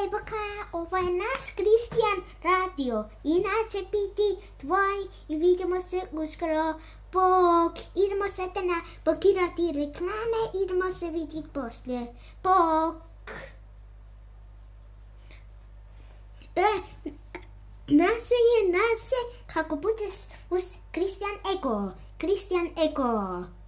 Rebecca Ovanas Christian Radio in HPT tvoj i vidimo uskoro Bog, idemo sada na pokirati reklame, idemo se vidjet poslije. Bog. E, nase je, nase, kako budeš Christian Ego. Christian Ego.